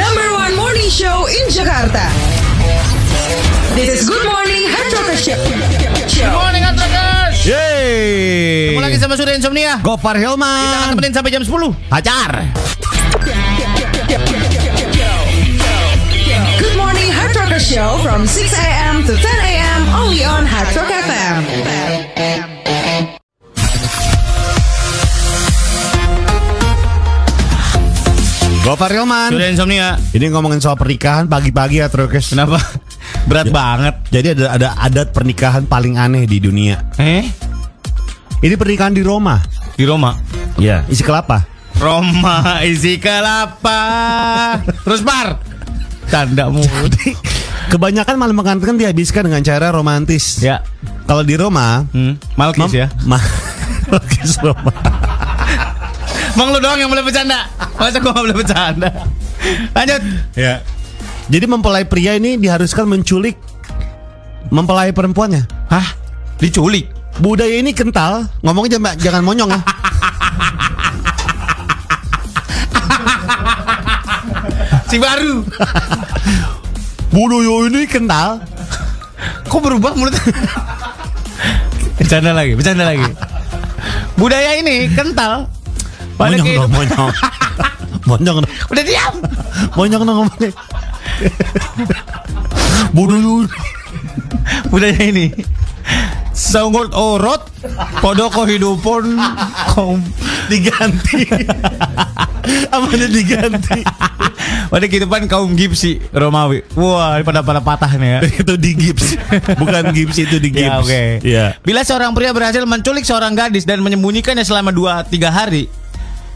Number one morning show in Jakarta. This is Good Morning Hard Rocker Show. Show. Morning Atrakers Yeay. Ketemu lagi sama Surya Insomnia Gofar Kita akan Hilman. temenin sampai jam 10 Hajar Good Morning Hard Show from 6 a.m. to 10 a.m. only on Hard Rock FM. Gofar Hilman. Surya Insomnia Ini ngomongin soal pernikahan pagi-pagi ya Trokes. Kenapa? Berat banget Jadi ada ada adat pernikahan paling aneh di dunia. Eh? Ini pernikahan di Roma. Di Roma Ya, isi kelapa. Roma isi kelapa Terus par Tanda mulu Kebanyakan malam kan dihabiskan dengan cara romantis. Ya Kalau di Roma, hmm. Malkis ya Ma- Malkis Roma. Bang lu doang yang boleh bercanda Masa gua gak boleh bercanda Lanjut Ya. Jadi mempelai pria ini diharuskan menculik mempelai perempuannya. Hah? Diculik? Budaya ini kental, ngomongnya jangan, jangan monyong ya. Si baru Budaya ini kental. Kok berubah mulut? bercanda lagi, bercanda lagi. Budaya ini kental. Monyong dong, monyong. monyong dong. Udah diam. Monyong dong ngomongnya. Budaya ini. Budaya ini Sanggut orot Podo kehidupan kaum diganti. Amanya diganti. Pada kehidupan kaum gipsi Romawi Wah pada pada patah nih ya itu di gips. Bukan gips itu di gips. Ya oke Ya. Bila seorang pria berhasil menculik seorang gadis Dan menyembunyikannya selama 2-3 hari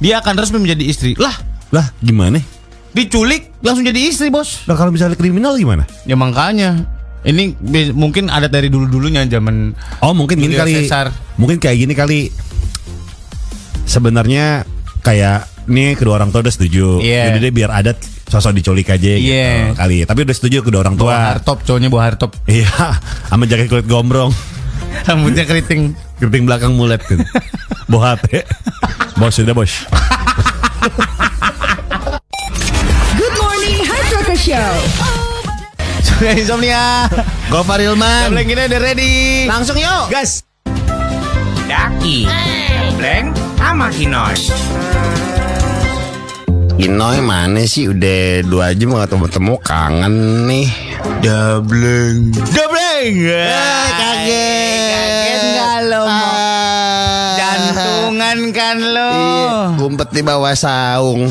Dia akan resmi menjadi istri Lah Lah, gimana? diculik langsung jadi istri bos Nah, kalau misalnya kriminal gimana? Ya makanya ini mungkin adat dari dulu-dulunya zaman Oh mungkin gini kali Caesar. Mungkin kayak gini kali Sebenarnya Kayak Nih kedua orang tua udah setuju Iya. Jadi dia biar adat Sosok diculik aja gitu Iya. Kali Tapi udah setuju kedua orang tua hartop, cowoknya bawa hartop Iya Sama jaket kulit gombrong Rambutnya keriting. Keriting belakang mulet kan Bohat ya Bos sudah bos. Good Morning Hard Rocker Show. Sudah insomnia. Gofar Hilman Tablet kita udah ready. Langsung yuk. Gas. Daki. Bleng sama Kinoy Inoy mana sih? Udah dua jam gak ketemu-temu Kangen nih Dableng Dobleng Eh, kaget. Kaget nggak lo mau Jantungan kan lo Iya, ngumpet di bawah saung.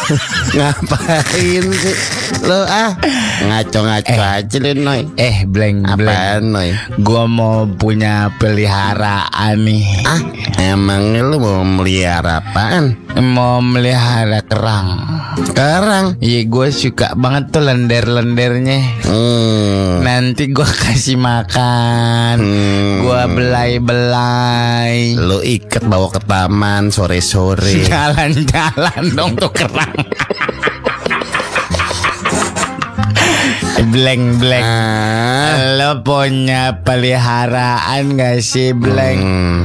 Ngapain sih? Lo ah, ngaco-ngaco aja lu, Noy. Eh Bleng Bleng Apaan, Noy? Gua mau punya peliharaan nih Ah, emangnya lu mau melihara apaan? Mau melihara kerang Sekarang. Iya gue suka banget tuh lender-lendernya Hmm. Nanti gua kasih makan Hmm. Gua belai-belai Lu ikat bawa ke taman sore-sore. Jalan-jalan dong tuh kerang Bleng-bleng Ah. Lo punya peliharaan gak sih Bleng? Hmm.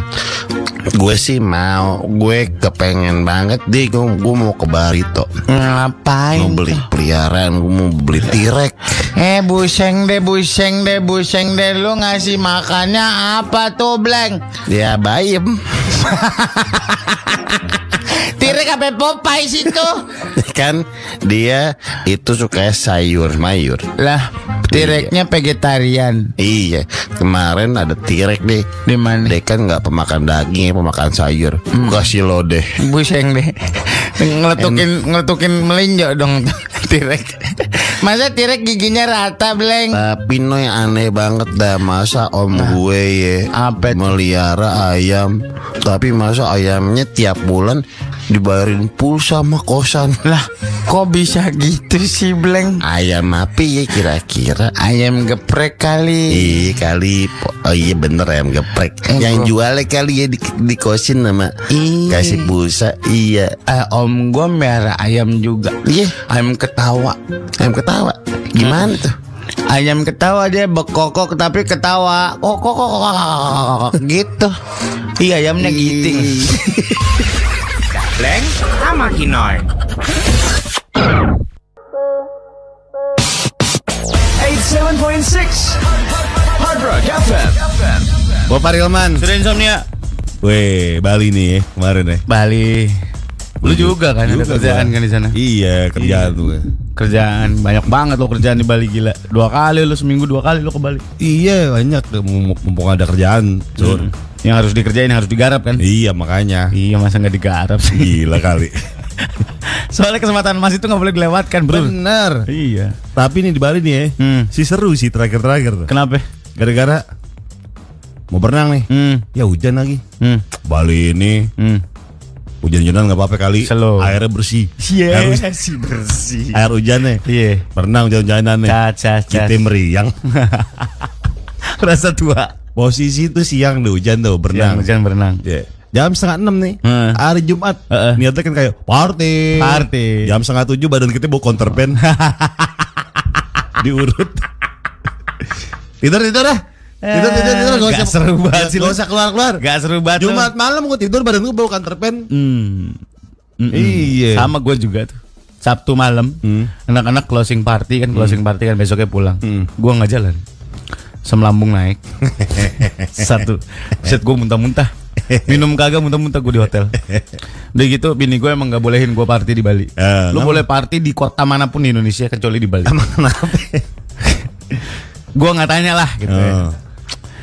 Gue sih mau, gue kepengen banget deh, gue, gue mau ke Barito, Ngapain? mau beli peliharaan, gue mau beli tirek. Eh buseng deh, buseng deh, buseng deh Lu ngasih makannya apa tuh Bleng? Ya bayem. Tirek apa Popeye situ? kan dia itu suka sayur mayur. lah, tireknya vegetarian Iya, kemarin ada tirek deh. Di mana? Dia kan nggak pemakan daging, pemakan sayur. Kasih lo deh. Buseng deh Ngeletukin Ngeletukin melinjo dong Tirek Masa tirek giginya rata Bleng Tapi no yang aneh banget dah masa om gue ya Apa melihara ayam. Tapi masa ayamnya tiap bulan dibayarin pulsa sama kosan. Lah kok bisa gitu sih Bleng? Ayam api ya kira-kira? Ayam geprek kali. Iya kali Oh iya bener ayam geprek. Eh, Yang jualnya kali ya di, di kosin sama Iya. Kasih pulsa Iya. Eh, Om gue merah ayam juga. Iya. Ayam ketawa. Ayam ketawa? Gimana tuh? Ayam ketawa dia bekokok tapi ketawa. Kok, gitu. Iya ayamnya gitu Bleng sama Kinoy. Hard Rock FM. Bapak Rilman. Sudah insomnia? Weh, Bali nih ya, kemarin ya. Bali. Lu juga kan ada Juga kerjaan gua. kan di sana? Iya, kerjaan tuh. Kerjaan banyak banget lo kerjaan di Bali gila. Dua kali lu seminggu dua kali lu ke Bali. Iya, banyak mumpung ada kerjaan. Sur. Hmm. Yang harus dikerjain harus digarap kan? Iya, makanya. Iya masa nggak digarap sih? Gila kali. Soalnya kesempatan emas itu nggak boleh dilewatkan bro. Bener. Iya. Tapi nih di Bali nih ya, Hmm. si seru sih terakhir-terakhir tuh. Kenapa? Gara-gara mau berenang nih. Hmm. Ya hujan lagi. Hmm. Bali ini Hmm. hujan-hujanan nggak apa-apa kali. Slow. Airnya bersih. Iya. Air, sih bersih. air hujannya. Iya. Berenang hujan-hujanan nih. Cas cas. Kita meriang. Rasa tua. Posisi itu siang tuh hujan tuh berenang. Hujan berenang. Iya. Jam setengah enam nih Heeh. Hari Jumat Heeh. Niatnya kan kayak Party Party. Jam setengah tujuh badan kita bawa counter band Diurut Tidur tidur dah Tidur tidur tidur Gak Gak usah seru banget sih. Gak usah keluar keluar Gak seru banget. Jumat malam gue tidur badan gue bawa counter band Hmm. Mm-mm. Iya. Sama gue juga tuh. Sabtu malam, Hmm. anak-anak closing party kan, closing party kan besoknya pulang. Hmm. Gua nggak jalan, semlambung naik. Satu, set gue muntah-muntah. Minum kagak muntah-muntah gue di hotel. Udah gitu, bini gue emang nggak bolehin gue party di Bali. Eh, Lu boleh party di kota mana pun di Indonesia kecuali di Bali. Emang kenapa gue nggak tanya lah gitu. ya. Oh.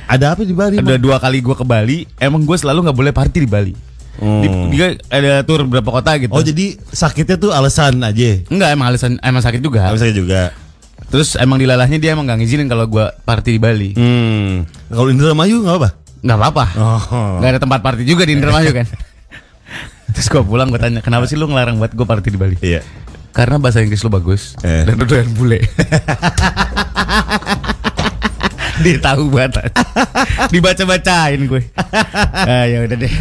Ada apa di Bali Ada dua kali gue ke Bali, emang gue selalu nggak boleh party di Bali. Di, Oh. dia ada tour berapa kota gitu. Oh jadi sakitnya tuh alasan aja Enggak emang alasan emang sakit juga. Gak bisa juga Terus emang dilalahnya dia emang gak ngizinin kalau gua party di Bali. Hmm Kalau Indramayu gak apa? Nggak apa-apa. Oh. Nggak ada tempat party juga di Indramayu kan. Terus gua pulang gua tanya, "Kenapa sih lu ngelarang buat gua party di Bali?" Iya Karena bahasa Inggris lu bagus Eh. dan lu doyan bule. dia tahu banget. Dibaca-bacain gue. ah, ya udah deh.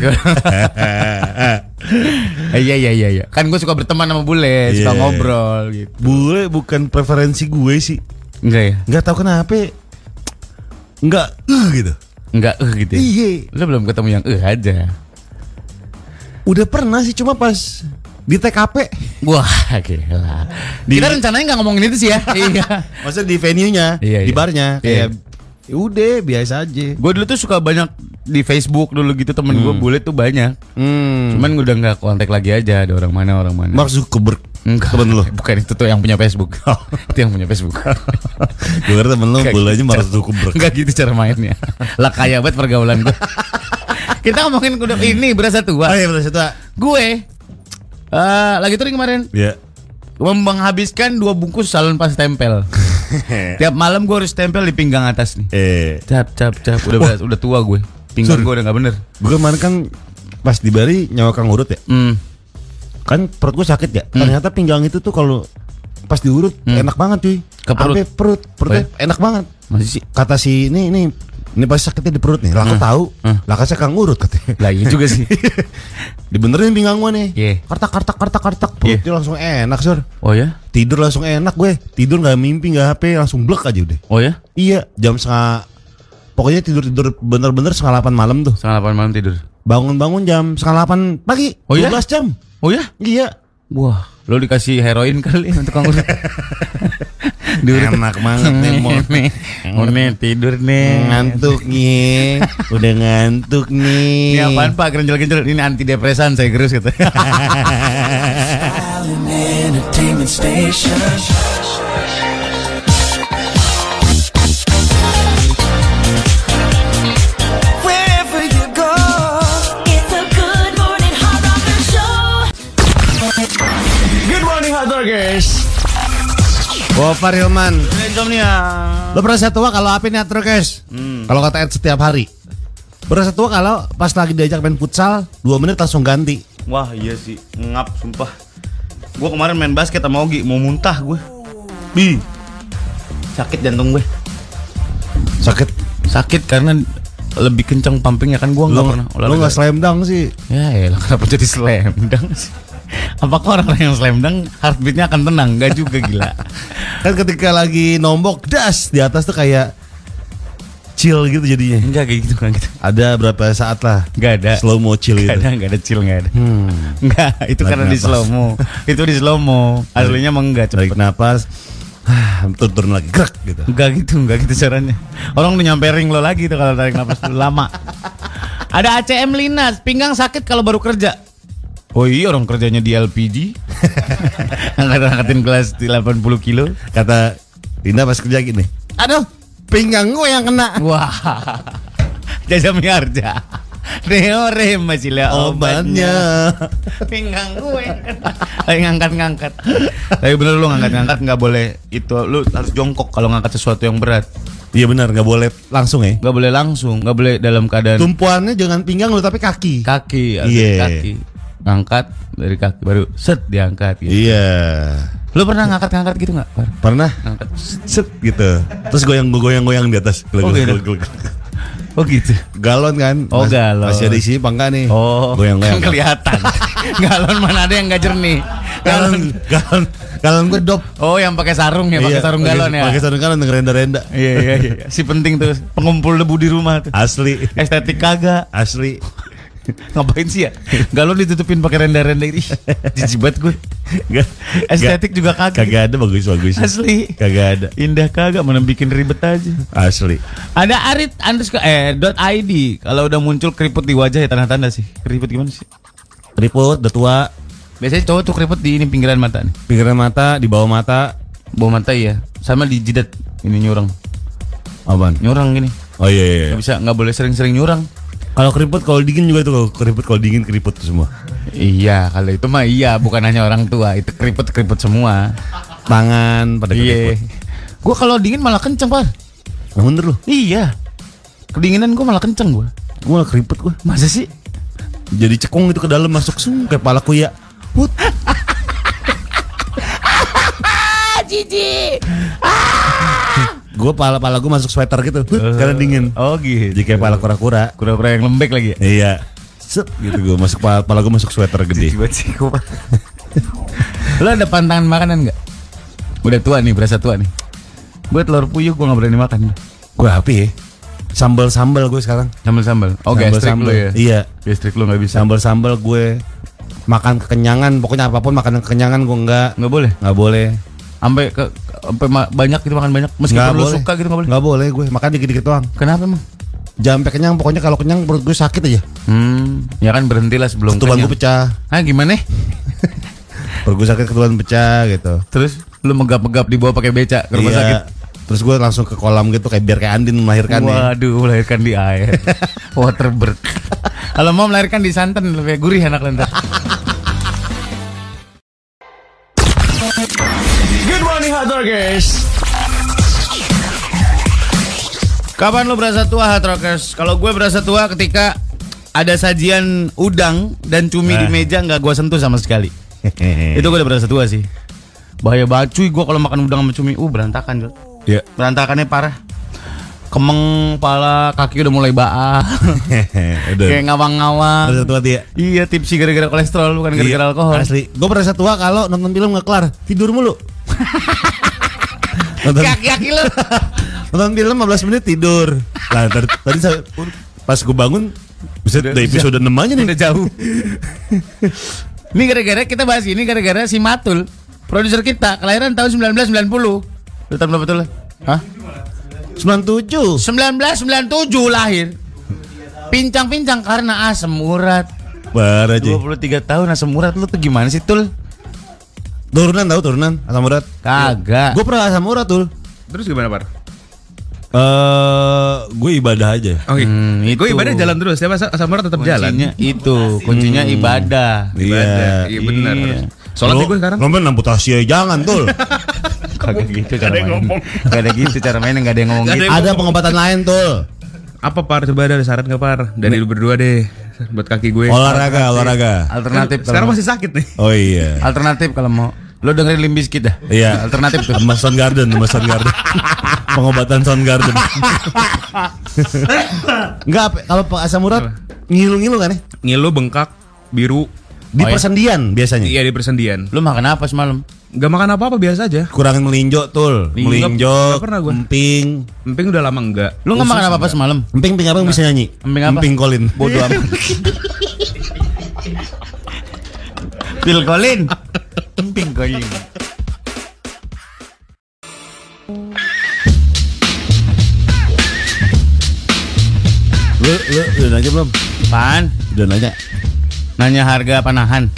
Eh, Iya iya iya iya. Kan gue suka berteman sama bule, suka Iya. ngobrol gitu. Bule bukan preferensi gue sih Enggak ya? nggak tahu kenapa nggak eh gitu Enggak eh gitu. Ya? iya Lu belum ketemu yang eh aja. udah pernah sih cuma pas di TKP Wah, gila. Kita rencananya nggak ngomongin itu sih ya. iya. maksudnya di venue nya Iya, di iya. barnya Iya. kayak "Ya udah biasa aja Gue dulu tuh suka banyak di Facebook dulu gitu temen gue bule tuh banyak. hmm. Cuman gue udah nggak kontak lagi aja ada orang mana orang mana. Mark Zuckerberg Enggak, temen lu bukan itu tuh yang punya Facebook. itu yang punya Facebook. gue kira temen lu Kayak boleh aja gitu. Mark Zuckerberg Enggak gitu cara mainnya. lah kaya banget pergaulan gue. Kita ngomongin udah ini berasa oh tua. iya bener satu Gue eh lagi touring kemarin ya menghabiskan dua bungkus salon pas tempel. Tiap malam gue harus tempel di pinggang atas nih. eh Cap cap cap udah udah tua gue. Pinggang gue udah nggak bener. gue kemarin kan pas di Bali nyawa kang urut ya Hmm. kan perut gue sakit ya ternyata pinggang itu tuh kalau pas diurut enak banget cuy Ke perut? Sampai perut perutnya Oh enak banget Masih sih. kata si ini ini ini pasti sakitnya di perut nih. Lah aku tahu. Lah kasih kang urut katanya. Lah iya juga sih. dibenerin pinggang gue nih. Iya. kartak kartak kartak kartak. Perutnya langsung enak sur. Oh ya? tidur langsung enak gue. Tidur nggak mimpi nggak HP langsung blek aja udah. Oh ya? iya jam setengah pokoknya tidur tidur bener-bener setengah delapan malam tuh. Setengah delapan malam tidur. bangun-bangun jam setengah delapan pagi. Oh iya? 12 jam. Oh ya? iya. Wah, lo dikasih heroin kali untuk enak banget nih mau nih. Nih tidur nih. ngantuk nih udah ngantuk nih Ini apaan pak gerenjel-gerenjel Ini antidepresan saya gerus gitu Entertainment station. Wherever you go. It's a good morning rocker Gopar Hilman. Insomnia Lo berasa tua kalau apa nih guys? Kalau kata Ed setiap hari. Berasa tua kalau pas lagi diajak main futsal 2 menit langsung ganti? Wah iya sih. Ngap sumpah. Gue kemarin main basket sama Ogi. Mau muntah gue Bi Sakit jantung gue Sakit. Sakit karena lebih kencang pumpingnya. Kan gue nggak pernah lo gak slam dunk sih. Ya elah kenapa jadi slam dunk sih Apakah orang-orang yang slam dunk heartbeatnya akan tenang? Gak juga gila Kan ketika lagi nombok Das di atas tuh kayak chill gitu jadinya. Enggak kayak gitu, enggak gitu. Ada berapa saat lah. Enggak ada. Slow mo chill Enggak gitu. ada, enggak ada chill, enggak ada. Hmm. Enggak, itu Tarik karena di napas. slow mo. itu di slow mo. Aslinya emang enggak Tarik cepet. napas. turun turun lagi gerak gitu. Enggak gitu, enggak gitu caranya. Orang udah nyampe ring lo lagi tuh kalau tarik napas dulu lama. Ada ACM Linas, pinggang sakit kalau baru kerja. Oh iya orang kerjanya di LPG Angkat-angkatin kelas di 80 kilo Kata Dinda pas kerja gini. Aduh, pinggang gue yang kena. Wah Jasa Miarja Neorem masih lah obatnya Pinggang gue Lagi ngangkat-ngangkat Tapi bener lu ngangkat-ngangkat nggak boleh Itu lu harus jongkok kalau ngangkat sesuatu yang berat Iya benar, nggak boleh langsung ya. nggak boleh langsung nggak boleh dalam keadaan Tumpuannya jangan pinggang lu tapi kaki. kaki Iya. dari kaki ngangkat dari kaki baru set diangkat gitu. Iya. lu pernah ngangkat-ngangkat gitu nggak? Pernah ngangkat set gitu. Terus goyang goyang-goyang di atas. Oh, gelek, gitu. gelek, gelek. oh gitu Galon kan? Oh, galon. Masih ada isi apa enggak nih? oh goyang-goyang. kan kelihatan galon mana ada yang nggak jernih Galon, galon, galon gue dop. oh yang pakai sarung ya pakai Iya, sarung galon ya Pakai sarung galon dengan renda-renda. iya iya iya si penting tuh pengumpul debu di rumah tuh Asli, estetik kagak asli. ngapain sih ya galon ditutupin pakai renda-renda ini jijik banget gue Gak, estetik juga kagak Kagak ada bagus-bagus. asli Kagak ada. indah kagak mana bikin ribet aja Asli. Ada arit underscore eh dot id kalau udah muncul keriput di wajah ya tanda-tanda sih. Keriput gimana sih? Keriput, udah tua, Biasanya cowok tuh keriput di ini pinggiran mata nih. pinggiran mata, di bawah mata. Bawah mata iya. Sama di jidat ini nyurang. Apaan? Nyurang gini. Oh iya, iya. iya. Nggak bisa nggak boleh sering-sering nyurang. Kalau keriput, kalau dingin juga tuh, kalau keriput, kalau dingin keriput semua. Iya, kalau itu mah iya, bukan hanya orang tua, itu keriput-keriput semua. Tangan pada Iya. keriput. Gua kalau dingin malah kenceng, Par. Nah, bener lu. Iya. Kedinginan gua malah kenceng gua. Gue malah keriput gue. Masa sih? Jadi cekung itu ke dalam masuk sung kayak pala kuya. Put. Gue pala pala gue masuk sweater gitu, Hut, karena dingin. Oh gitu. Kayak pala kura-kura. Kura-kura yang lembek lagi ya. Iya. Set gitu gue masuk pala, pala gue masuk sweater gede. Lo ada pantangan makanan nggak? Udah tua nih, berasa tua nih. Gue telur puyuh gue nggak berani makan. Gue apa ya? Sambal sambal gue sekarang. Sambal sambal. Oh Sambal- gastrik sambal. lo ya? Iya. Gastrik lo nggak bisa. Sambal sambal gue makan kekenyangan. Pokoknya apa pun makanan kekenyangan gue nggak Nggak boleh. nggak boleh. Sampai ke sampai banyak gitu makan banyak. Meskipun boleh. suka gitu nggak boleh. Nggak boleh gue makan dikit-dikit doang. Kenapa emang? Jangan sampai kenyang. Pokoknya kalau kenyang perut gue sakit aja. Hmm, ya kan berhentilah sebelum Ketuban gue pecah. Ah gimana? Perut gue sakit ketuban pecah gitu. Terus lu megap-megap dibawa pakai beca ke rumah Iya. sakit. Terus gue langsung ke kolam gitu kayak biar kayak Andin melahirkan ya. Waduh, melahirkan di air. Waterbird. Kalau mau melahirkan di santan lebih gurih anak lentar. Doggers. Kapan lu berasa tua hot rockers? Kalau gue berasa tua ketika ada sajian udang dan cumi di Eh. meja nggak gue sentuh sama sekali. Itu gue udah berasa tua sih. Bahaya banget cuy gue kalau makan udang sama cumi, uh berantakan Jol. Iya. Berantakannya parah. Kemeng, pala, kaki udah mulai baah. Kayak ngawang-ngawang. Berasa tua dia. Iya tipsi gara-gara kolesterol bukan gara-gara Iya, alkohol. Asli. Gue merasa tua kalau nonton film nggak kelar, tidur mulu. Nonton, Kaki-kaki lu. nonton film 15 menit tidur. Lah tadi, tadi saya- pas gue bangun, bisa udah episode 6 aja nih. Udah jauh. Ini gara-gara kita bahas ini gara-gara si Matul, produser kita, kelahiran tahun 1990. Lu tahun berapa betul? Hah? 97. 1997 lahir. Pincang-pincang karena asam urat. Parah aja. 23 tahun asam urat lu tuh gimana sih, Tul? Turunan tahu turunan asam urat. Kagak. Gue pernah asam urat tuh. Terus gimana, Par? Eh, gue ibadah aja. Oke. Hmm, itu. Gue ibadah jalan terus ya, masa Samara tetap jalan. Kuncinya itu, kuncinya ibadah. Ibadah. Iya benar. Iya. Sholat nih gue sekarang. Ngomong amputasi aja jangan tuh. Kagak gitu cara main. Gak ada gitu cara mainnya, gak ada yang ngomong gitu. Ada pengobatan lain tuh. Apa Par? Coba ada saran nggak Par? Dari lu berdua deh. Buat kaki gue. Olahraga, olahraga. Alternatif Sekarang masih sakit nih. Oh iya. Alternatif kalau mau. Lo dengerin Limbiskit dah. Iya. Alternatif tuh. Sama Sound Garden, sama Sound Garden. Pengobatan Sound Garden. Enggak, apa- kalau Pak asam urat ngilu-ngilu kan ya? Ngilu bengkak, biru. Di Oh, ya? persendian biasanya. Iya di persendian. Lu makan apa semalam? Gak makan apa-apa biasa aja. Kurangin melinjo tul. Melinjo, pernah emping. Emping udah lama enggak. Lu nggak makan apa-apa semalam? Emping emping apa yang bisa nyanyi? Emping apa? Emping Colin. Bodoh amat. Phil Collins. Collins. Lu lu udah nanya belum? Pan, Udah nanya. nanya harga panahan.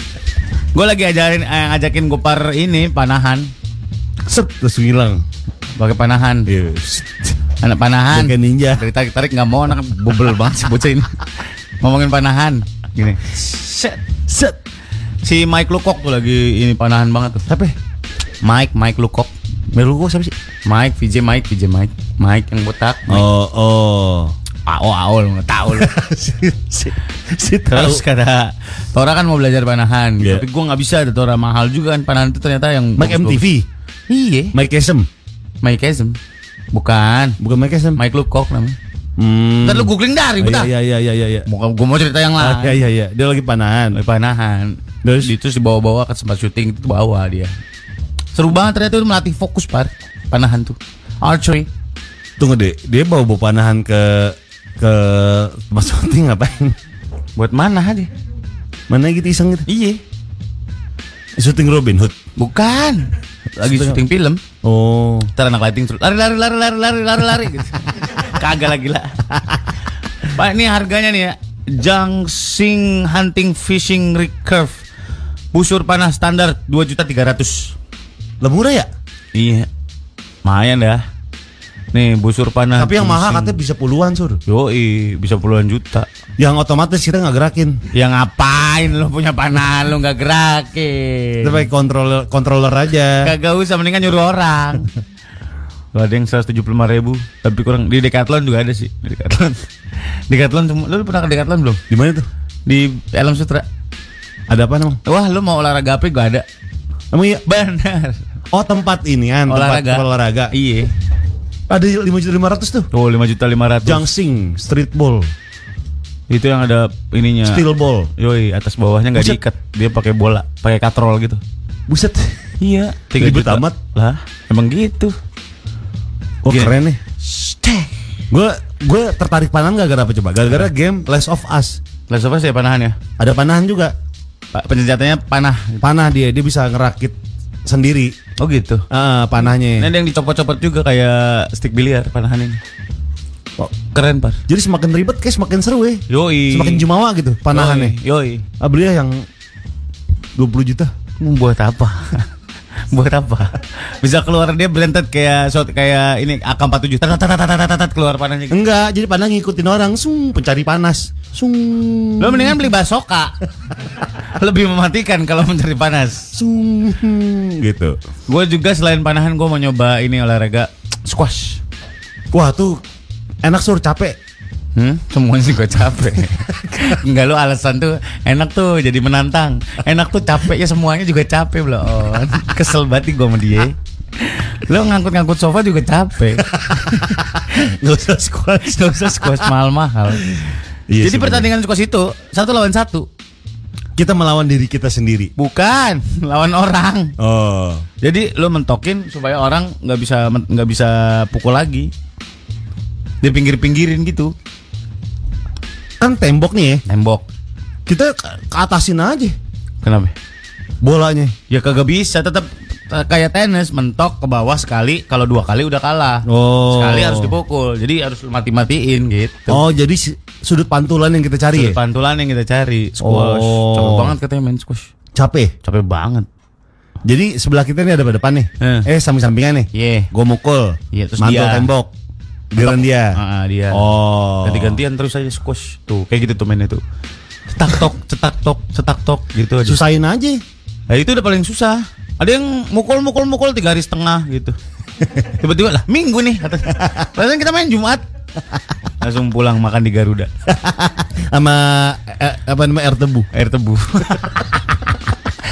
Gue lagi ajarin eh, ngajakin Gopar ini panahan, Set terus ngilang. pakai panahan. Iya. Anak panahan. Kayak ninja. Dari tarik tarik nggak mau anak bubel banget si bocah ini. Ngomongin panahan. Gini. Set set. Si Mike Lukok tuh lagi ini panahan banget tuh. Siapa? ya? Mike Mike Lukok. Mike Lukok siapa sih? Mike VJ Mike VJ Mike. Mike yang botak. Mike. Oh oh. Ao ao lu nggak tahu lu. si, si. Terus kata Tora kan mau belajar panahan, Iya. tapi gua nggak bisa. Ada Tora mahal juga kan panahan itu ternyata yang Mike. MTV. Iya, Mike Kesem. Mike Kesem. Bukan, Bukan Mike Kesem. Mike Lukok namanya. Hmm. Ntar lu googling dah ribet dah. Iya iya iya iya iya. Mau gue mau cerita yang lain. Iya iya iya. Dia lagi panahan. Lagi panahan. Terus? Di- terus dibawa-bawa ke tempat syuting itu bawa dia. Seru banget ternyata itu melatih fokus par panahan tuh. Archery. Tunggu deh, dia bawa bawa panahan ke ke tempat syuting ngapain? Buat mana aja? Mana gitu iseng gitu? Iya. Syuting Robin Hood. Bukan. Lagi syuting film. Oh. Ntar anak lighting lari lari lari lari lari lari lari gitu. Kagak lagi lah. Pak ini harganya nih ya. Jangsing Hunting Fishing Recurve. Busur panah standar 2 juta 300. Lah murah ya? Iya. Lumayan dah. Nih busur panah. Tapi yang mahal katanya bisa puluhan sur. Yoi, bisa puluhan juta. Yang otomatis kita nggak gerakin. Ya ngapain lu punya panahan lu nggak gerakin. Kita pakai controller controller aja. Kagak usah mendingan nyuruh orang. Lu ada yang 175 ribu Tapi kurang Di Decathlon juga ada sih Di Decathlon Decathlon semua Lu pernah ke Decathlon belum? Di mana tuh? Di Elm Sutra Ada apa namanya? Wah lu mau olahraga apa gak ada Emang iya? Benar Oh tempat ini kan, Olahraga tempat olahraga. Iya Ada 5 juta 500 tuh. Tuh 5 juta 500 Jangsing, street ball, Itu yang ada ininya steel ball. Yoi atas bawahnya nggak diikat Dia pakai bola pakai katrol gitu Buset. Iya Ribet amat. Lah emang gitu Oh Gini. keren nih. Gue gue tertarik panahan gak gara apa coba? Gara-gara game Last of Us. Lah siapa sih panahan ya? Ada panahan juga. Pak pensenjatanya panah Panah dia, dia bisa ngerakit sendiri. Oh gitu Ah, Ini panahnya. ada yang dicopot-copot juga kayak stick biliar panahan ini. Oh, Keren, Par. Jadi semakin ribet kayak semakin seru ya. Yoi. Semakin jumawa gitu panahannya. Yoi. Ah, beli yang 20 juta. Yoi. Buat apa? Buat apa? Bisa keluar dia berentet kayak shot kayak ini AK47 tat tat tat tat tat, tat, keluar panahnya gitu. Enggak, jadi panah ngikutin orang, sung pencari panas. Sung. Lo mendingan beli basoka. Lebih mematikan kalau mencari panas. Sung gitu. Gue juga selain panahan gue mau nyoba ini olahraga squash. Wah, tuh enak sur capek. Hmm, semuanya juga capek. Enggak lu alasan tuh enak tuh jadi menantang. Enak tuh capeknya semuanya juga capek belum. Kesel banget gue sama dia. Lu ngangkut-ngangkut sofa juga capek. Gak usah squash. Gak usah squash mahal-mahal. Iya jadi sih, pertandingan squash itu satu lawan satu. Kita melawan diri kita sendiri. Bukan lawan orang. Oh. Jadi lu mentokin supaya orang nggak bisa nggak bisa pukul lagi. Di pinggir-pinggirin gitu. Kan tembok nih ya. Tembok. Kita ke- keatasin aja Kenapa? bolanya. Ya kagak bisa tetap eh, kayak tenis mentok ke bawah sekali kalau dua kali udah kalah. Oh. Sekali harus dipukul. Jadi harus mati-matiin gitu. Oh, jadi sudut pantulan yang kita cari Sudut ya? pantulan yang kita cari squash. Oh. Capek banget katanya main squash. Capek. Capek banget. Jadi sebelah kita ini ada depan nih. Eh. Eh, samping-sampingan nih. Iya. Gue mukul. Iya, terus mantul dia. tembok. Giliran dia. Ah, ah, dia. Oh. Ganti-gantian terus aja squash. Tuh, kayak gitu tuh mainnya tuh. Cetak tok, cetak tok, cetak tok gitu aja. Susahin aja. Nah, itu udah paling susah. Ada yang mukul-mukul-mukul tiga hari setengah gitu. Tiba-tiba lah minggu nih. Padahal kita main Jumat. Langsung pulang makan di Garuda. Sama eh, apa namanya air tebu. Air tebu.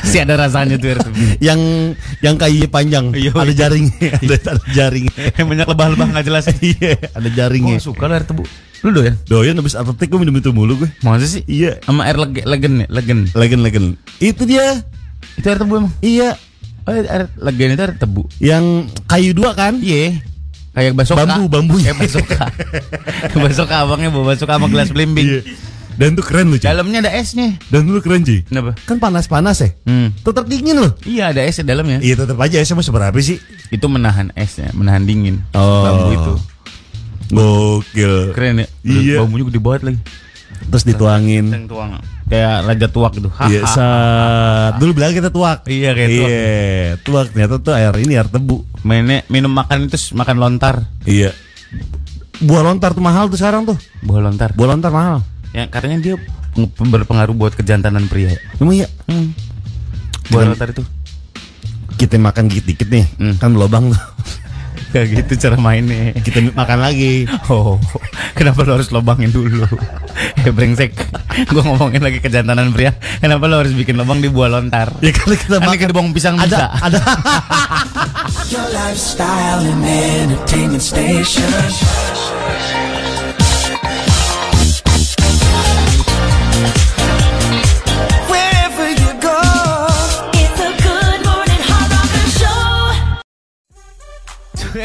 si ada rasanya tuh. Yang yang kayunya panjang, Iya, ada iya. jaringnya, ada, ada jaringnya. Yang banyak lebah-lebah nggak jelas. Iya, ada jaringnya. Gue suka air tebu. Lu doyan? Doyan habis atletik gue minum itu mulu gue. Masa sih? Iya. Sama air lege, legen ya? Legen. Legen legen. Itu dia. Itu air tebu emang? Iya. Oh, air legen itu air tebu. Yang kayu dua kan? Iya. Kayak basoka. Bambu, bambu. Kayak basoka. basoka abangnya bawa basoka sama gelas belimbing. Iya. Dan tuh keren loh, cuy. Dalamnya ada esnya. Dan tuh keren, cuy. Kenapa? Kan panas-panas ya. Hmm. Tetap dingin loh. Iya ada es di dalamnya. Iya tetap aja esnya mau seberapa sih? Itu menahan esnya, menahan dingin. Oh. Bambu itu. Gokil. Keren ya. Iya. Bambunya gede banget lagi. Terus dituangin. Yang tuang. Kayak raja tuak gitu. Iya, Hahaha. saat dulu bilang kita tuak. Iya, kayak tuak. Iya, tuak. Ternyata tuh air ini air tebu. Mainnya minum makan itu makan lontar. Iya. Buah lontar tuh mahal tuh sekarang tuh. Buah lontar. Buah lontar mahal. Ya katanya dia peng- berpengaruh buat kejantanan pria. Emang iya. Hmm. Buah Kita- lontar itu. Kita makan dikit-dikit nih, Hmm. kan lobang tuh. Gak gitu cara mainnya. Kita makan lagi. Oh, kenapa lo harus lobangin dulu? Eh brengsek, gue ngomongin lagi kejantanan pria. Kenapa lo harus bikin lobang di buah lontar? Ya kalau kita Kan makan dikit bawang pisang ada bisa. ada Your lifestyle and entertainment station.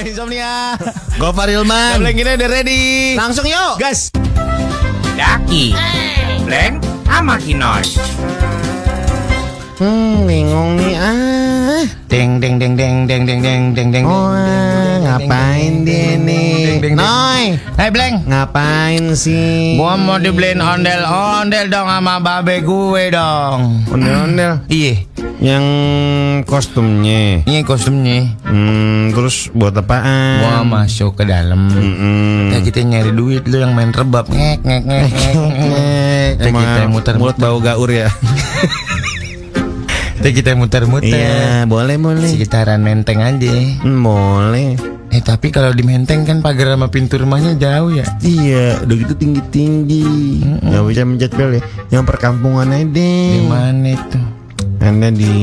Insomnia. Gofar Ilman. Gableng kita udah ready. Langsung yuk. Gas. Daki. Bleng sama Kinoy. Hmm, bingung nih ah. Deng deng deng deng deng deng deng deng deng. Oh, ngapain dia nih? Noy, Hai Bleng. ngapain sih? Gua mau dibeliin ondel-ondel dong sama babe gue dong. Ondel-ondel Iya, yang kostumnya. ini kostumnya. Hmm, terus buat apaan? Gua masuk ke dalam. Hmm. Kayak kita nyari duit lu yang main rebab ngek ngek ngek ngek. kita yang muter mulut bau gaur ya. Kayak kita muter-muter. Iya, boleh boleh. Sekitaran menteng aja. Hmm, boleh. Eh tapi kalau di menteng kan pagar sama pintu rumahnya jauh ya. Iya, udah gitu tinggi tinggi. Gak bisa mencet bel ya. Yang perkampungan aja Di deh. mana itu? Anda di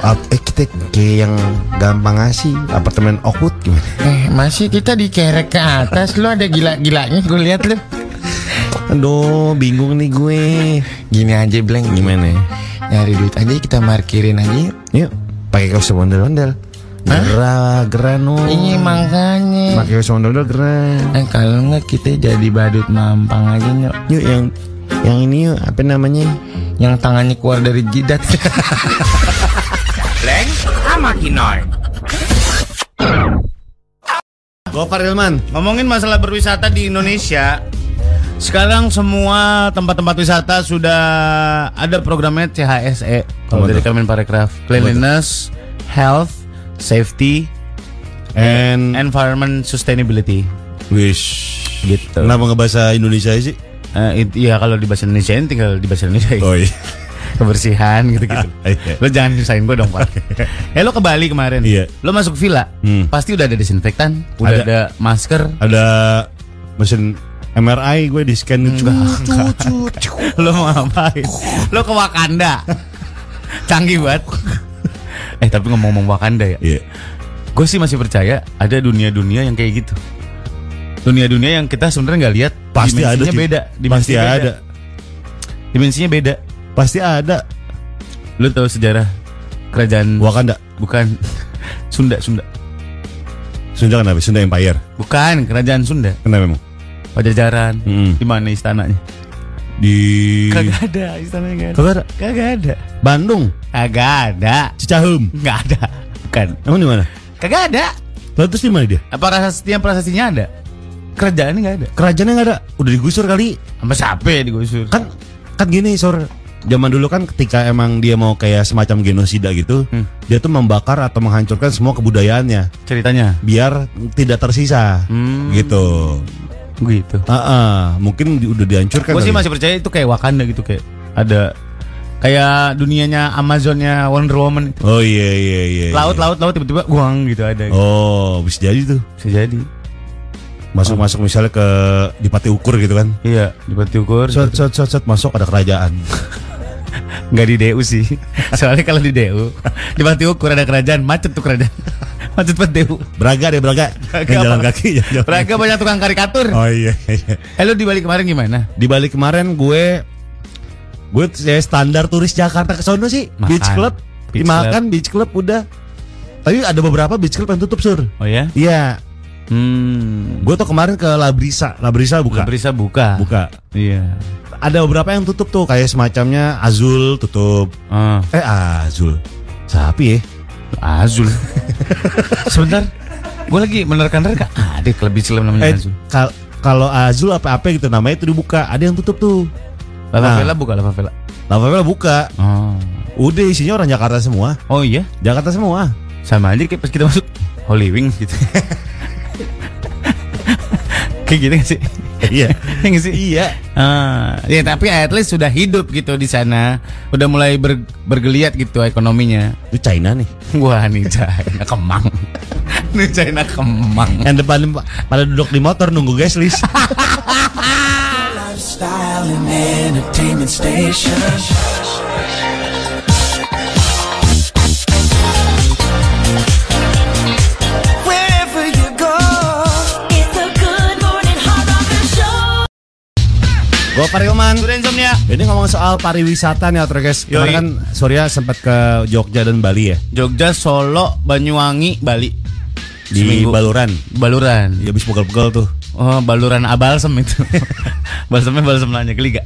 ap- eh kita kayak yang gampang ngasih apartemen Oakwood gimana? Eh masih kita dikerek ke atas lu ada gila-gilanya gue lihat lu. Aduh, bingung nih gue. Gini aja Bleng. Gimana? Nyari duit aja kita markirin aja yuk. Yuk, pakai kaos ondel-ondel. Gerah, gerah no. Ini makanya. Pakai kaos ondel-ondel gerah. Eh kalau nggak kita jadi badut mampang aja nyok. Yuk yang yang ini yuk, apa namanya? Yang tangannya keluar dari jidat. Bleng sama Kinoy. Gofar Ilman. Ngomongin masalah berwisata di Indonesia, sekarang semua tempat-tempat wisata sudah ada programnya CHSE kalau dari? Kemenparekraf. Cleanliness, Health, Safety, And, Environment Sustainability. wish. Gitu. Kenapa nggak bahasa Indonesia sih? Eh, it- iya kalau di bahasa Indonesia tinggal di bahasa Indonesia. Oh iya. Kebersihan gitu-gitu. Iya. lo jangan nyusahin gue dong Pak. eh lo ke Bali kemarin. Iya. Lo masuk villa. Hmm. Pasti udah ada desinfektan, udah Ada. ada, masker. Ada mesin MRI gue di scan Enggak, Lo mau ngapain? Lo ke Wakanda. Canggih banget. eh tapi ngomong-ngomong Wakanda ya. Iya. Gue sih masih percaya ada dunia-dunia yang kayak gitu. Dunia-dunia yang kita sebenarnya nggak lihat. Pasti ada dimensinya sih. beda. Pasti dimensinya beda. ada. Dimensinya beda. Pasti ada. Lo tahu sejarah kerajaan Wakanda. bukan Sunda Sunda. Sunda kenapa? Sunda Empire. Bukan kerajaan Sunda. Kenapa memang? Pajajaran. Mm. Di mana istananya? Di Kagak ada istananya nggak ada. Kagak ada. Kagak ada. Bandung, Kagak ada. Cicahem. Nggak ada. Bukan. Emang di mana? Kagak ada. Lalu terus di mana dia? Apa prasastinya prasastinya ada? Kerajaannya nggak ada. Kerajaannya nggak ada. Udah digusur kali. Sama siapa ya digusur? Kan kan gini, Sor. Zaman dulu kan ketika emang dia mau kayak semacam genosida gitu, Hmm. dia tuh membakar atau menghancurkan semua kebudayaannya ceritanya. biar tidak tersisa. Hmm. Gitu. Gitu. Ah, ah, mungkin di- udah dihancurkan. Gue sih masih percaya itu kayak Wakanda gitu kayak ada kayak dunianya Amazonnya Wonder Woman. Oh iya iya iya. iya. Laut laut laut tiba-tiba guang gitu ada. Gitu. Oh, bisa jadi tuh. Bisa jadi. Masuk-masuk misalnya ke di Pati Ukur gitu kan. Iya, di Batu Ukur. Set set set set masuk ada kerajaan. Nggak di DU sih. Soalnya kalau di DU di Batu Ukur ada kerajaan macet tuh kerajaan. Macet Peteu. Braga deh Braga. Braga Yang jalan kaki. yang jalan Braga banyak tukang karikatur. Oh iya. iya. Eh lu di balik kemarin gimana? Di balik kemarin gue gue ya standar turis Jakarta ke sono sih. Makan. Beach club. Beach Dimakan beach club udah. Tapi ada beberapa beach club yang tutup sur. Oh ya? Iya. Hmm. Gue tuh kemarin ke Labrisa. Labrisa buka. Bisa buka. Buka. Iya. Ada beberapa yang tutup tuh kayak semacamnya Azul tutup. Ah, Eh Azul. Sapi ya. Azul. Sebentar. Gue lagi menerka-nerka. Ada klub beach club namanya Eh, Azul. kal- kalau Azul apa-apa gitu namanya itu dibuka. Ada yang tutup tuh. Lava nah. Vela buka Lava Vela. Lava buka. Oh. Udah isinya orang Jakarta semua. Oh iya. Jakarta semua. Sama aja kayak pas kita masuk Holy Wings gitu. kayak gitu gak sih? Iya. Iya sih? Iya. Ah, ya tapi at least sudah hidup gitu di sana. Udah mulai ber- bergeliat gitu ekonominya. Itu China nih. Wah nih China Kemang. nih China Kemang. Yang depan pada duduk di motor nunggu gas list. Lifestyle and entertainment station. Gue Parioman. Insomnia. Ini ngomong soal pariwisata nih, Outro guys. Kemarin kan Surya sempat ke Jogja dan Bali ya. Jogja, Solo, Banyuwangi, Bali. Di Seminggu. Baluran. Baluran. Ya habis pegel-pegel tuh. Oh, baluran abalsem itu. Balsemnya balsem nanya geli gak?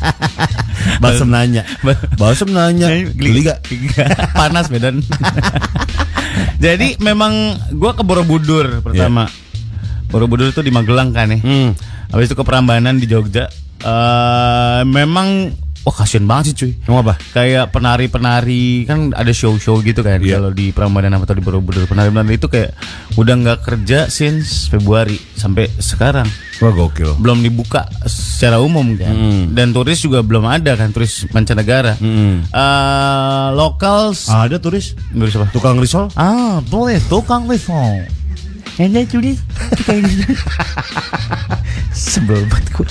Balsem nanya. Bal- Balsem nanya. Geli gak? Panas Medan. Jadi memang gua ke Borobudur pertama. Borobudur itu di Magelang kan ya. Hmm. Habis itu ke Prambanan di Jogja. Eh memang wah kasihan banget sih cuy. Ngomong apa? Kayak penari-penari kan ada show-show gitu kan Iya. kalau di Prambanan atau di Borobudur. Penari-penari itu kayak udah nggak kerja since Februari sampai sekarang Wah gokil. belum dibuka secara umum kan Hmm. dan turis juga belum ada kan turis mancanegara Hmm. Eh, lokal Ada turis. turis apa Tukang risol. ah boleh tukang telepon Enak turis kayak gitu. Sebel banget gue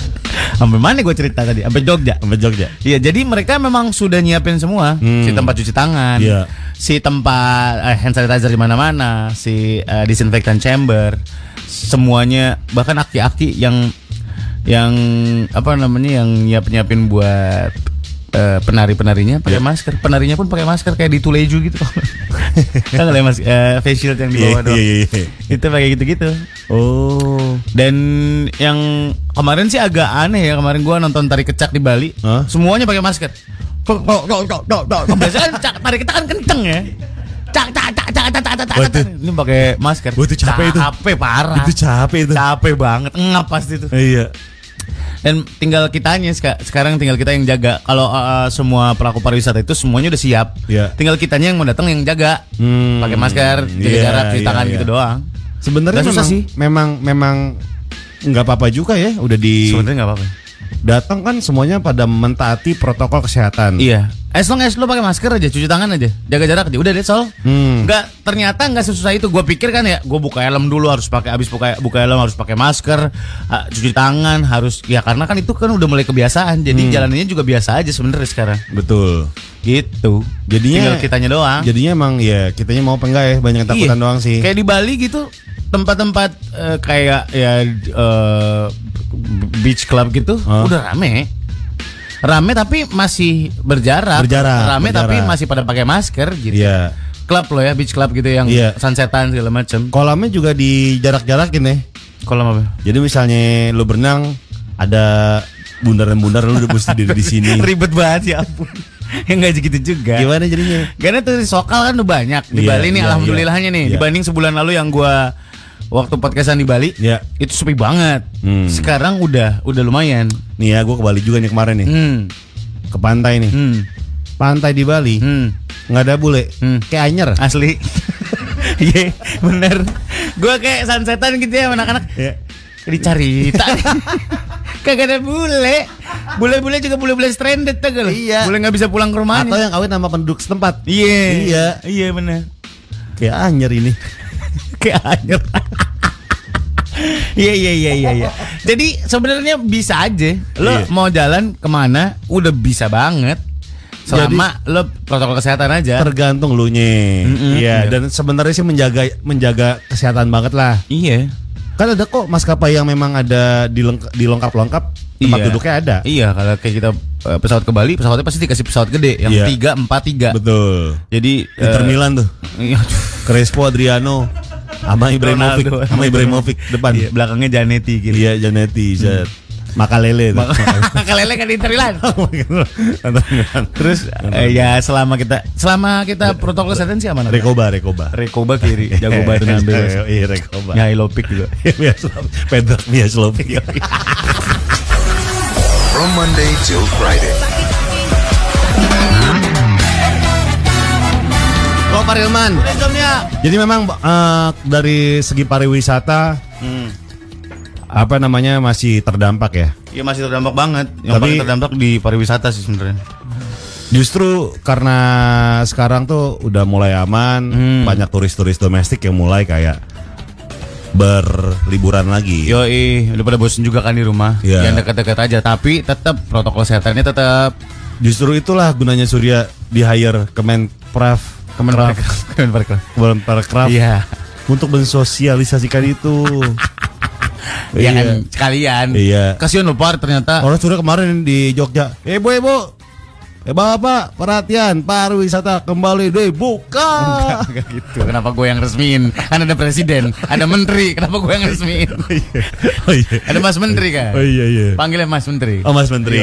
sampai mana gue cerita tadi? Sampai Jogja. Sampai Jogja. Iya, jadi mereka memang sudah nyiapin semua, Hmm. si tempat cuci tangan, Iya. si tempat eh, hand sanitizer di mana-mana, si eh, disinfektan chamber, semuanya bahkan aki-aki yang yang apa namanya yang nyiap-nyiapin buat eh, penari-penarinya pakai masker, penarinya pun pakai masker kayak di Tuleju gitu. kan nggak mas eh, face shield yang di bawah Iya, doang. iya, iya. Itu pakai gitu-gitu. Oh. Dan yang kemarin sih agak aneh ya kemarin gua nonton tari kecak di Bali, Hah? semuanya pakai masker. Cak, tari kecak kan kenceng ya. Cak cak cak cak cak cak cak. Ini pakai masker. Wah, itu capek itu. Capek parah. Itu capek itu. Capek banget, ngap pasti itu. Iya. Dan tinggal kitanya seka- sekarang tinggal kita yang jaga. Kalau uh, semua pelaku pariwisata itu semuanya udah siap. Iya. Tinggal kitanya yang mau datang yang jaga. Hmm. Pakai masker, jaga Iya, jarak, cuci iya, tangan iya. gitu doang. Sebenarnya memang, sih. memang memang nggak apa-apa juga ya. Udah di Sebenarnya nggak apa-apa. Datang kan semuanya pada mentaati protokol kesehatan. Iya. As long as lo pakai masker aja, cuci tangan aja, jaga jarak aja. Udah deh sol. Hmm. Nggak ternyata nggak sesusah itu. Gue pikir kan ya, gue buka helm dulu harus pakai, abis buka buka helm harus pakai masker, ah, cuci tangan harus ya karena kan itu kan udah mulai kebiasaan. Jadi Hmm. jalanannya juga biasa aja sebenarnya sekarang. Betul. Gitu. Jadinya Tinggal kitanya doang. Jadinya emang ya kitanya mau apa enggak ya banyak takutan Iya. doang sih. Kayak di Bali gitu tempat-tempat eh, kayak ya eh, beach club gitu Hah? udah rame. Rame tapi masih berjarak. Berjarak, Rame berjarak. tapi masih pada pakai masker gitu. Iya. Klub loh ya, beach club gitu yang Iya. sunsetan segala macam. Kolamnya juga di jarak-jarakin ya. Kolam apa? Jadi misalnya lu berenang ada bundaran-bundar lu udah mesti diri di sini. Ribet banget ya ampun. ya nggak gitu juga. Gimana jadinya? Karena turis lokal kan udah banyak di Iya, Bali nih iya, alhamdulillahnya iya. nih Iya. dibanding sebulan lalu yang gua waktu podcastan di Bali Ya. itu sepi banget. Hmm. Sekarang udah udah lumayan. Nih ya, gue ke Bali juga nih kemarin nih. Hmm. Ke pantai nih. Hmm. Pantai di Bali. Hmm. nggak ada bule. Hmm. Kayak anyer. Asli. Iya, bener. Gua kayak sunsetan gitu ya anak-anak. Iya. Dicari. Kagak ada bule. Bule-bule juga bule-bule stranded tuh kalau. Iya. Bule nggak bisa pulang ke rumahnya. Atau yang kawin sama penduduk setempat. Iya. Iya. Iya bener. Kayak anyer ini. Kayak anjir. Iya iya iya iya iya. Jadi sebenarnya bisa aja. Lo Iya. mau jalan ke mana udah bisa banget. Selama lo protokol kesehatan aja. tergantung lu nya. Mm-mm, Iya, iya. dan sebenarnya sih menjaga menjaga kesehatan banget lah. Iya. Kan ada kok maskapai yang memang ada di di lengkap-lengkap tempat Iya. duduknya ada. Iya, kalau kayak kita eh, pesawat ke Bali, pesawatnya pasti dikasih pesawat gede yang Iya. tiga empat tiga. Betul. Jadi Inter eh, Milan tuh. Iya. Crespo Adriano sama Ibrahimovic, sama Ibrahimovic depan. Iya, belakangnya Janetti gitu. Iya, Janetti, Zat. Makalele tuh. Kalele kan di Inter Milan. Terus eh, ya selama kita selama kita protokol kesehatan sih aman. Rekoba, Rekoba. Rekoba kiri, jago banget Hernandez. Iya, Rekoba. Nyai Lopik juga. Pedro Miaslovic. From Monday till Friday. Pak Rilman. Jadi memang eh, dari segi pariwisata apa namanya masih terdampak ya. Iya masih terdampak banget. Yang Tapi- paling terdampak di pariwisata sih sebenarnya. Justru karena sekarang tuh udah mulai aman, Hmm. banyak turis-turis domestik yang mulai kayak berliburan lagi. Yoi, udah pada bosen juga kan di rumah. Iya. Yang dekat-dekat aja, tapi tetap protokol kesehatannya tetap Justru itulah gunanya Surya di hire Kemenprov, Kemenparekraf. Kemenparekraf. Kemenparekraf Iya. untuk mensosialisasikan itu. Iya kan sekalian. Iya. Kasihan lo par ternyata. Orang sudah kemarin di Jogja. Eh ibu ibu, eh bapak perhatian pariwisata kembali dibuka. Enggak gitu. Kenapa gue yang resmiin? Kan ada presiden, ada menteri. Kenapa gue yang resmiin? oh iya. Ada Mas Menteri kan? Oh iya iya. Panggilnya Mas Menteri. Oh Mas Menteri.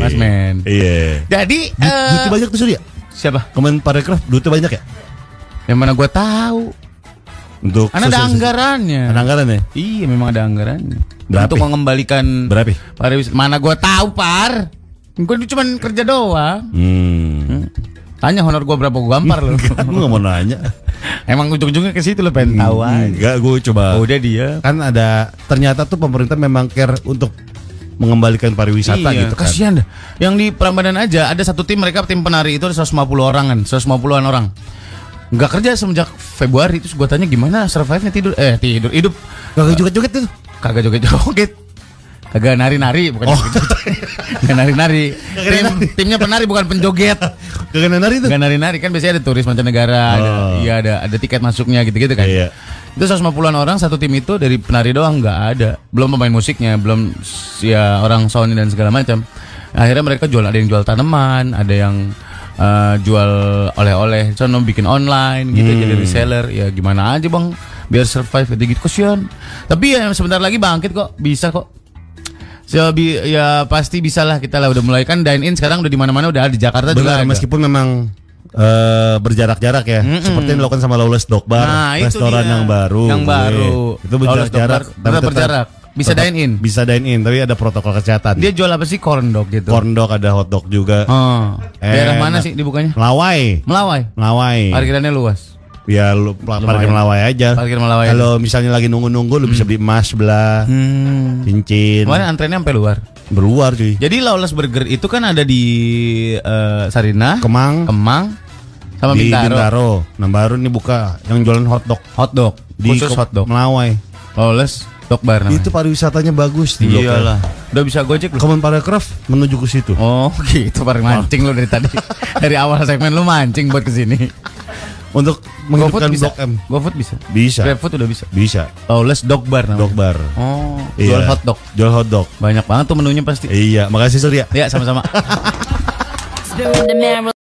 Mas Men. Iya. Jadi eh, Duitnya banyak tuh Surya. Siapa? Kemenparekraf duitnya banyak ya Yang mana gue tahu? untuk Kan ada anggarannya. Ada anggaran ya? Iya, memang ada anggarannya. Berapa? Untuk mengembalikan Berapa? pariwisata. Mana gue tahu par? Gue cuma kerja doang. Hmm. Tanya honor gue berapa gue gampar loh. Gue gak mau nanya. Emang ujung-ujungnya ke situ lo pengen tahu aja. Enggak, gue coba. Oh, udah dia. Kan ada ternyata tuh pemerintah memang care untuk mengembalikan pariwisata iya, gitu kan. kasihan dah. Yang di Prambanan aja ada satu tim mereka tim penari itu ada 150 orang kan, 150-an orang. Nggak kerja semenjak Februari terus gua tanya gimana survive-nya tidur eh tidur hidup Gak joget-joget tuh. kagak joget-joget. Kagak nari-nari bukan joget-joget. Nggak nari-nari. Tim, timnya penari bukan penjoget. Gak nari tuh. Nggak nari-nari kan biasanya ada turis mancanegara, ada Oh. iya ada ada tiket masuknya gitu-gitu kan. Iya. Itu 150-an orang satu tim itu dari penari doang nggak ada. Belum pemain musiknya, belum ya orang Sony dan segala macam. Akhirnya mereka jual ada yang jual tanaman, ada yang eh, jual oleh-oleh, sono bikin online gitu Hmm. jadi reseller. Ya gimana aja, Bang, biar survive gitu gitu kasihan. Tapi ya sebentar lagi bangkit kok, bisa kok. So, bi- ya pasti bisa lah kita lah udah mulai kan dine in sekarang udah di mana-mana udah di Jakarta juga Benar, ada. meskipun memang eh, berjarak-jarak ya, seperti yang dilakukan sama Lawless Dog Bar, Nah, itu restoran dia. yang baru. Yang gue. baru. Itu berjarak-jarak, tapi berjarak. Bisa tetap dine in. Bisa dine in, tapi ada protokol kesehatan. Dia jual apa sih corn dog gitu? corn dog, ada hot dog juga. Oh. Daerah mana sih dibukanya? Melawai, Melawai. Melawai. Parkirannya luas. Ya lu parkir Melawai aja. Parkir Melawai Kalau misalnya lagi nunggu-nunggu lu bisa beli emas sebelah, Hmm. cincin. Kemarin antrennya sampai luar. Berluar cuy. Jadi Lawless Burger itu kan ada di eh, Sarinah, Kemang Kemang, sama di Bintaro. Bintaro. Nah baru nih buka yang jualan hotdog Hot dog. di Khusus Ke- hot dog. Melawai. Lawless Dog Bar namanya. Itu pariwisatanya bagus di. Iyalah. Udah bisa gojek lu. Kemen Parekraf menuju ke situ. Oh gitu bareng mancing lu dari tadi Dari awal segmen lu mancing buat ke sini Untuk GoFood menghidupkan bisa Blok M. GoFood bisa Bisa. GrabFood udah bisa Bisa. Lawless Dog Bar namanya Dog bar. Oh Iya. Jual hot dog Jual hot dog. Banyak banget tuh menunya pasti Iya, makasih Surya. Ya sama-sama